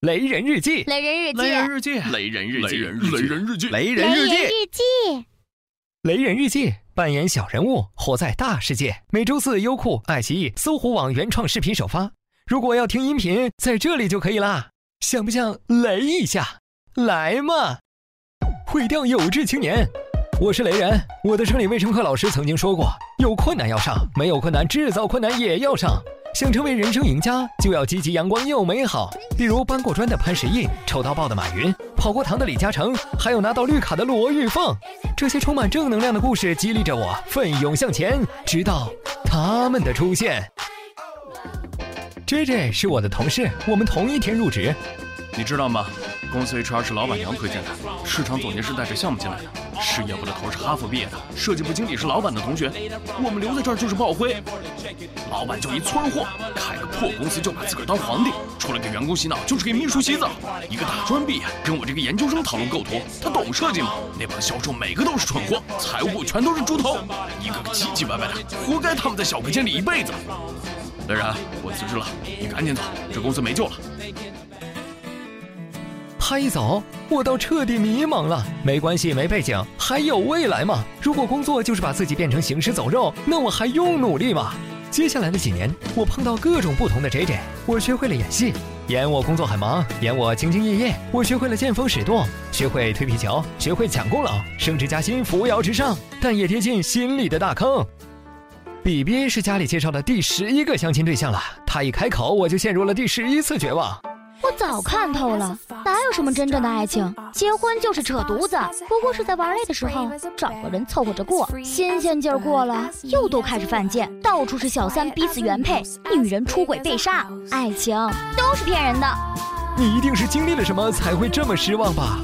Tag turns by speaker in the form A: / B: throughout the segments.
A: 雷人日记，
B: 雷人日记，
C: 雷人日记，
D: 雷人日记，
C: 雷人日记，
A: 雷人日记，
B: 记，
A: 雷人日记，扮演小人物，活在大世界。每周四，优酷、爱奇艺、搜狐网原创视频首发。如果要听音频，在这里就可以啦。想不想雷一下？来嘛！毁掉有志青年，我是雷人。我的生理卫生课老师曾经说过：有困难要上，没有困难制造困难也要上。想成为人生赢家，就要积极阳光又美好。比如搬过砖的潘石屹，抽到爆的马云，跑过堂的李嘉诚，还有拿到绿卡的罗玉凤。这些充满正能量的故事激励着我奋勇向前，直到他们的出现。J J 是我的同事，我们同一天入职。
C: 你知道吗？公司 HR 是老板娘推荐的，市场总监是带着项目进来的，事业部的头是哈佛毕业的，设计部经理是老板的同学。我们留在这儿就是炮灰。老板就一村货，开个破公司就把自个儿当皇帝，除了给员工洗脑就是给秘书洗澡。一个大专毕业，跟我这个研究生讨论构图，他懂设计吗？那帮销售每个都是蠢货，财务部全都是猪头，一个个唧唧歪歪的，活该他们在小隔间里一辈子。雷然，我辞职了，你赶紧走，这公司没救了。
A: 他一走，我倒彻底迷茫了。没关系，没背景，还有未来吗？如果工作就是把自己变成行尸走肉，那我还用努力吗？接下来的几年，我碰到各种不同的 J J，我学会了演戏，演我工作很忙，演我兢兢业业。我学会了见风使舵，学会推皮球，学会抢功劳，升职加薪，扶摇直上，但也跌进心里的大坑。比比是家里介绍的第十一个相亲对象了，他一开口，我就陷入了第十一次绝望。
B: 我早看透了，哪有什么真正的爱情？结婚就是扯犊子，不过是在玩累的时候找个人凑合着过。新鲜劲儿过了，又都开始犯贱，到处是小三逼死原配，女人出轨被杀，爱情都是骗人的。
A: 你一定是经历了什么才会这么失望吧？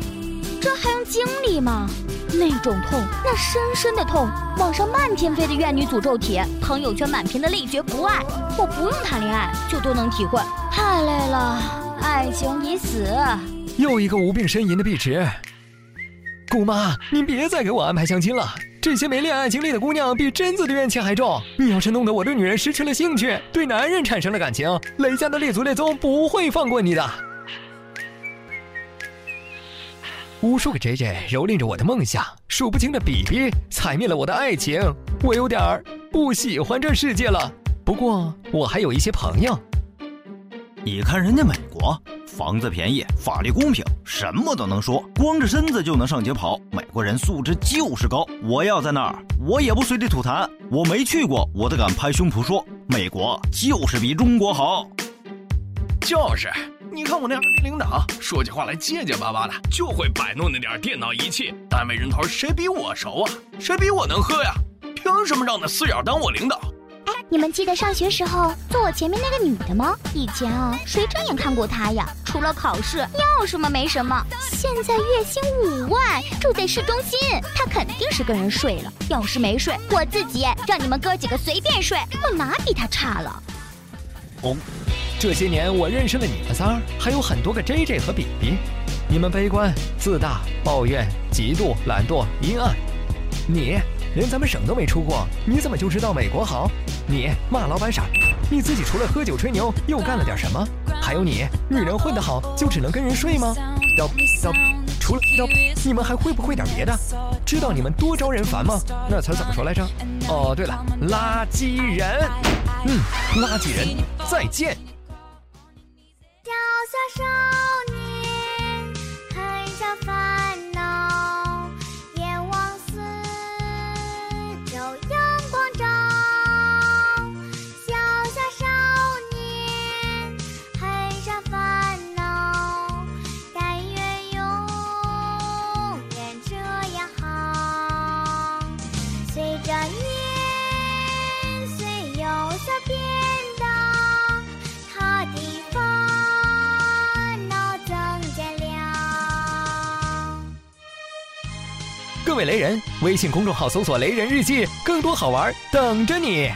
B: 这还用经历吗？那种痛，那深深的痛，网上漫天飞的怨女诅咒帖，朋友圈满屏的累觉不爱，我不用谈恋爱就都能体会，太累了。爱情已死，
A: 又一个无病呻吟的碧池。姑妈，您别再给我安排相亲了。这些没恋爱经历的姑娘，比贞子的怨气还重。你要是弄得我对女人失去了兴趣，对男人产生了感情，雷家的列祖列宗不会放过你的。无数个 J J 蹂躏着我的梦想，数不清的 B B 踩灭了我的爱情。我有点儿不喜欢这世界了。不过我还有一些朋友。
E: 你看人家美国，房子便宜，法律公平，什么都能说，光着身子就能上街跑。美国人素质就是高。我要在那儿，我也不随地吐痰。我没去过，我都敢拍胸脯说，美国就是比中国好。
C: 就是，你看我那二逼领导，说起话来结结巴巴的，就会摆弄那点电脑仪器。单位人头谁比我熟啊？谁比我能喝呀？凭什么让那死眼当我领导？
B: 你们记得上学时候坐我前面那个女的吗？以前啊，谁正眼看过她呀？除了考试，要什么没什么。现在月薪五万，住在市中心，他肯定是跟人睡了。要是没睡，我自己让你们哥几个随便睡，我哪比他差了？
A: 哦，这些年我认识了你们仨，还有很多个 J J 和 B B，你们悲观、自大、抱怨、嫉妒、懒惰、阴暗。你连咱们省都没出过，你怎么就知道美国好？你骂老板傻，你自己除了喝酒吹牛又干了点什么？还有你，女人混得好就只能跟人睡吗？要要，除了要，你们还会不会点别的？知道你们多招人烦吗？那词怎么说来着？哦，对了，垃圾人。嗯，垃圾人，再见。小小少，位雷人，微信公众号搜索“雷人日记”，更多好玩等着你。